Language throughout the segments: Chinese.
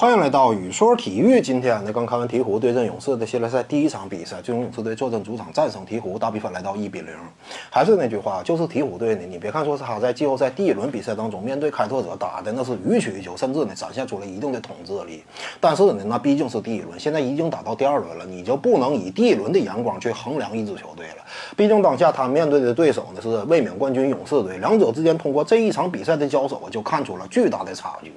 欢迎来到雨说体育。今天呢，刚看完鹈鹕对阵勇士的系列赛第一场比赛，最终勇士队坐镇主场战胜鹈鹕，大比分来到一比零。还是那句话，就是鹈鹕队呢，你别看说是他在季后赛第一轮比赛当中面对开拓者打的那是予取予求，甚至呢展现出了一定的统治力。但是呢，那毕竟是第一轮，现在已经打到第二轮了，你就不能以第一轮的眼光去衡量一支球队了。毕竟当下他面对的对手呢是卫冕冠军勇士队，两者之间通过这一场比赛的交手啊，就看出了巨大的差距。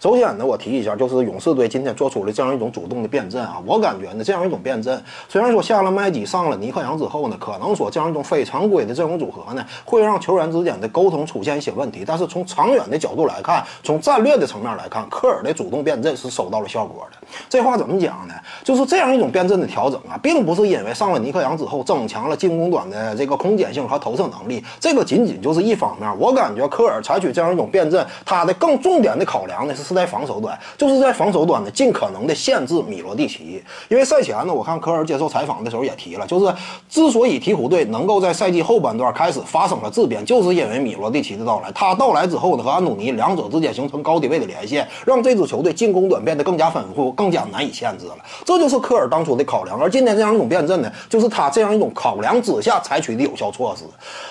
首先呢，我提一下，就是勇士队今天做出了这样一种主动的变阵啊，我感觉呢，这样一种变阵，虽然说下了麦基上了尼克杨之后呢，可能说这样一种非常规的阵容组合呢，会让球员之间的沟通出现一些问题，但是从长远的角度来看，从战略的层面来看，科尔的主动变阵是收到了效果的。这话怎么讲呢？就是这样一种变阵的调整啊，并不是因为上了尼克杨之后增强了进攻端的这个空间性和投射能力，这个仅仅就是一方面。我感觉科尔采取这样一种变阵，他的更重点的考量呢是是在防守端，就是在防守端呢尽可能的限制米罗蒂奇。因为赛前呢，我看科尔接受采访的时候也提了，就是之所以鹈鹕队能够在赛季后半段开始发生了质变，就是因为米罗蒂奇的到来。他到来之后呢，和安东尼两者之间形成高低位的连线，让这支球队进攻端变得更加丰富。更加难以限制了，这就是科尔当初的考量。而今天这样一种变阵呢，就是他这样一种考量之下采取的有效措施。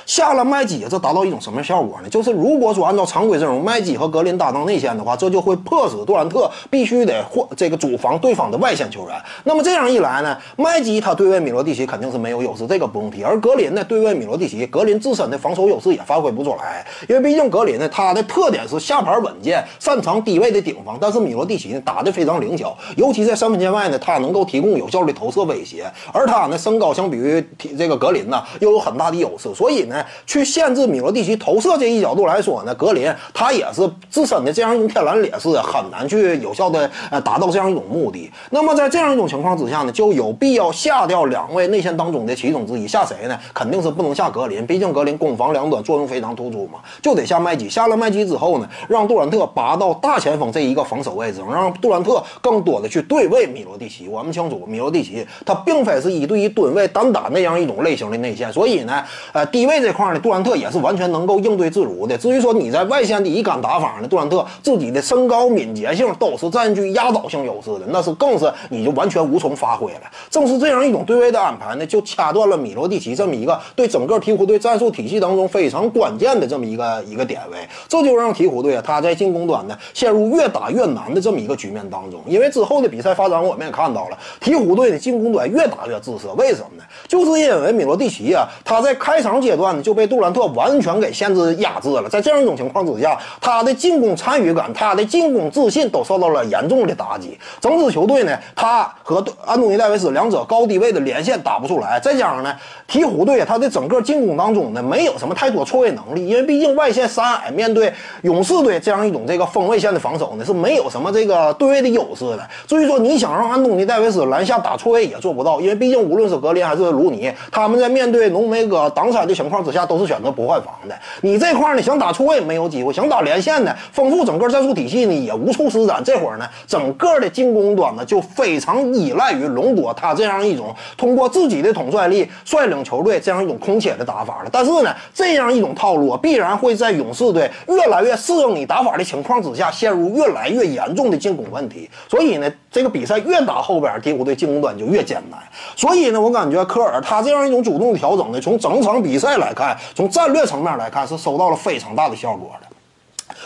下了麦基，这达到一种什么效果呢？就是如果说按照常规阵容，麦基和格林搭档内线的话，这就会迫使杜兰特必须得或这个主防对方的外线球员。那么这样一来呢，麦基他对位米罗蒂奇肯定是没有优势，这个不用提。而格林呢，对位米罗蒂奇，格林自身的防守优势也发挥不出来，因为毕竟格林呢，他的特点是下盘稳健，擅长低位的顶防，但是米罗蒂奇呢，打得非常灵巧。尤其在三分线外呢，他能够提供有效的投射威胁，而他呢身高相比于这个格林呢又有很大的优势，所以呢去限制米罗蒂奇投射这一角度来说呢，格林他也是自身的这样一种天然劣势，很难去有效的呃达到这样一种目的。那么在这样一种情况之下呢，就有必要下掉两位内线当中的其中之一，下谁呢？肯定是不能下格林，毕竟格林攻防两端作用非常突出嘛，就得下麦基。下了麦基之后呢，让杜兰特拔到大前锋这一个防守位置，让杜兰特更多的去。对位米罗蒂奇，我们清楚，米罗蒂奇他并非是一对一蹲位单打那样一种类型的内线，所以呢，呃，低位这块呢，杜兰特也是完全能够应对自如的。至于说你在外线的一杆打法呢，杜兰特自己的身高敏捷性都是占据压倒性优势的，那是更是你就完全无从发挥了。正是这样一种对位的安排呢，就掐断了米罗蒂奇这么一个对整个鹈鹕队战术体系当中非常关键的这么一个一个点位，这就让鹈鹕队啊，他在进攻端呢陷入越打越难的这么一个局面当中，因为之后的。比赛发展我们也看到了，鹈鹕队的进攻端越打越自私，为什么呢？就是因为米罗蒂奇啊，他在开场阶段呢就被杜兰特完全给限制压制了。在这样一种情况之下，他的进攻参与感、他的进攻自信都受到了严重的打击。整支球队呢，他和安东尼戴维斯两者高低位的连线打不出来，再加上呢，鹈鹕队他的整个进攻当中呢没有什么太多错位能力，因为毕竟外线三矮面对勇士队这样一种这个锋位线的防守呢是没有什么这个对位的优势的。所以说，你想让安东尼戴维斯篮下打错位也做不到，因为毕竟无论是格林还是卢尼，他们在面对浓眉哥挡拆的情况之下，都是选择不换防的。你这块呢，想打错位没有机会，想打连线呢，丰富整个战术体系呢，也无处施展。这会儿呢，整个的进攻端呢，就非常依赖于隆多他这样一种通过自己的统帅力率领球队这样一种空切的打法了。但是呢，这样一种套路必然会在勇士队越来越适应你打法的情况之下，陷入越来越严重的进攻问题。所以呢，这个比。赛越打后边，鹈鹕队进攻端就越艰难。所以呢，我感觉科尔他这样一种主动调整呢，从整场比赛来看，从战略层面来看，是收到了非常大的效果的。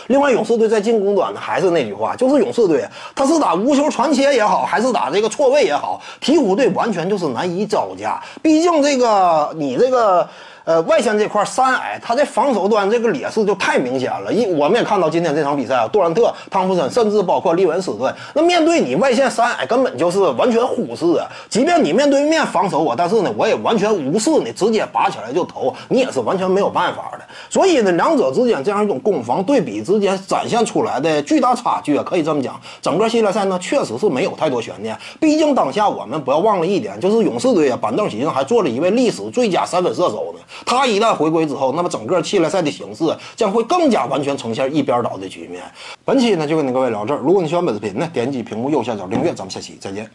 另外，勇士队在进攻端呢，还是那句话，就是勇士队他是打无球传切也好，还是打这个错位也好，鹈鹕队完全就是难以招架。毕竟这个你这个。呃，外线这块三矮，他在防守端这个劣势就太明显了。一我们也看到今天这场比赛啊，杜兰特、汤普森，甚至包括利文斯顿，那面对你外线三矮，根本就是完全忽视啊。即便你面对面防守我，但是呢，我也完全无视你，直接拔起来就投，你也是完全没有办法的。所以呢，两者之间这样一种攻防对比之间展现出来的巨大差距啊，可以这么讲，整个系列赛呢确实是没有太多悬念。毕竟当下我们不要忘了一点，就是勇士队啊，板凳席上还坐了一位历史最佳三分射手呢。他一旦回归之后，那么整个系列赛的形势将会更加完全呈现一边倒的局面。本期呢就跟各位聊这儿，如果你喜欢本视频呢，点击屏幕右下角订阅，咱们下期再见。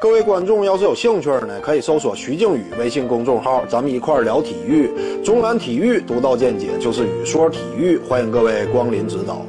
各位观众要是有兴趣呢，可以搜索徐静宇微信公众号，咱们一块儿聊体育。中南体育独到见解就是语说体育，欢迎各位光临指导。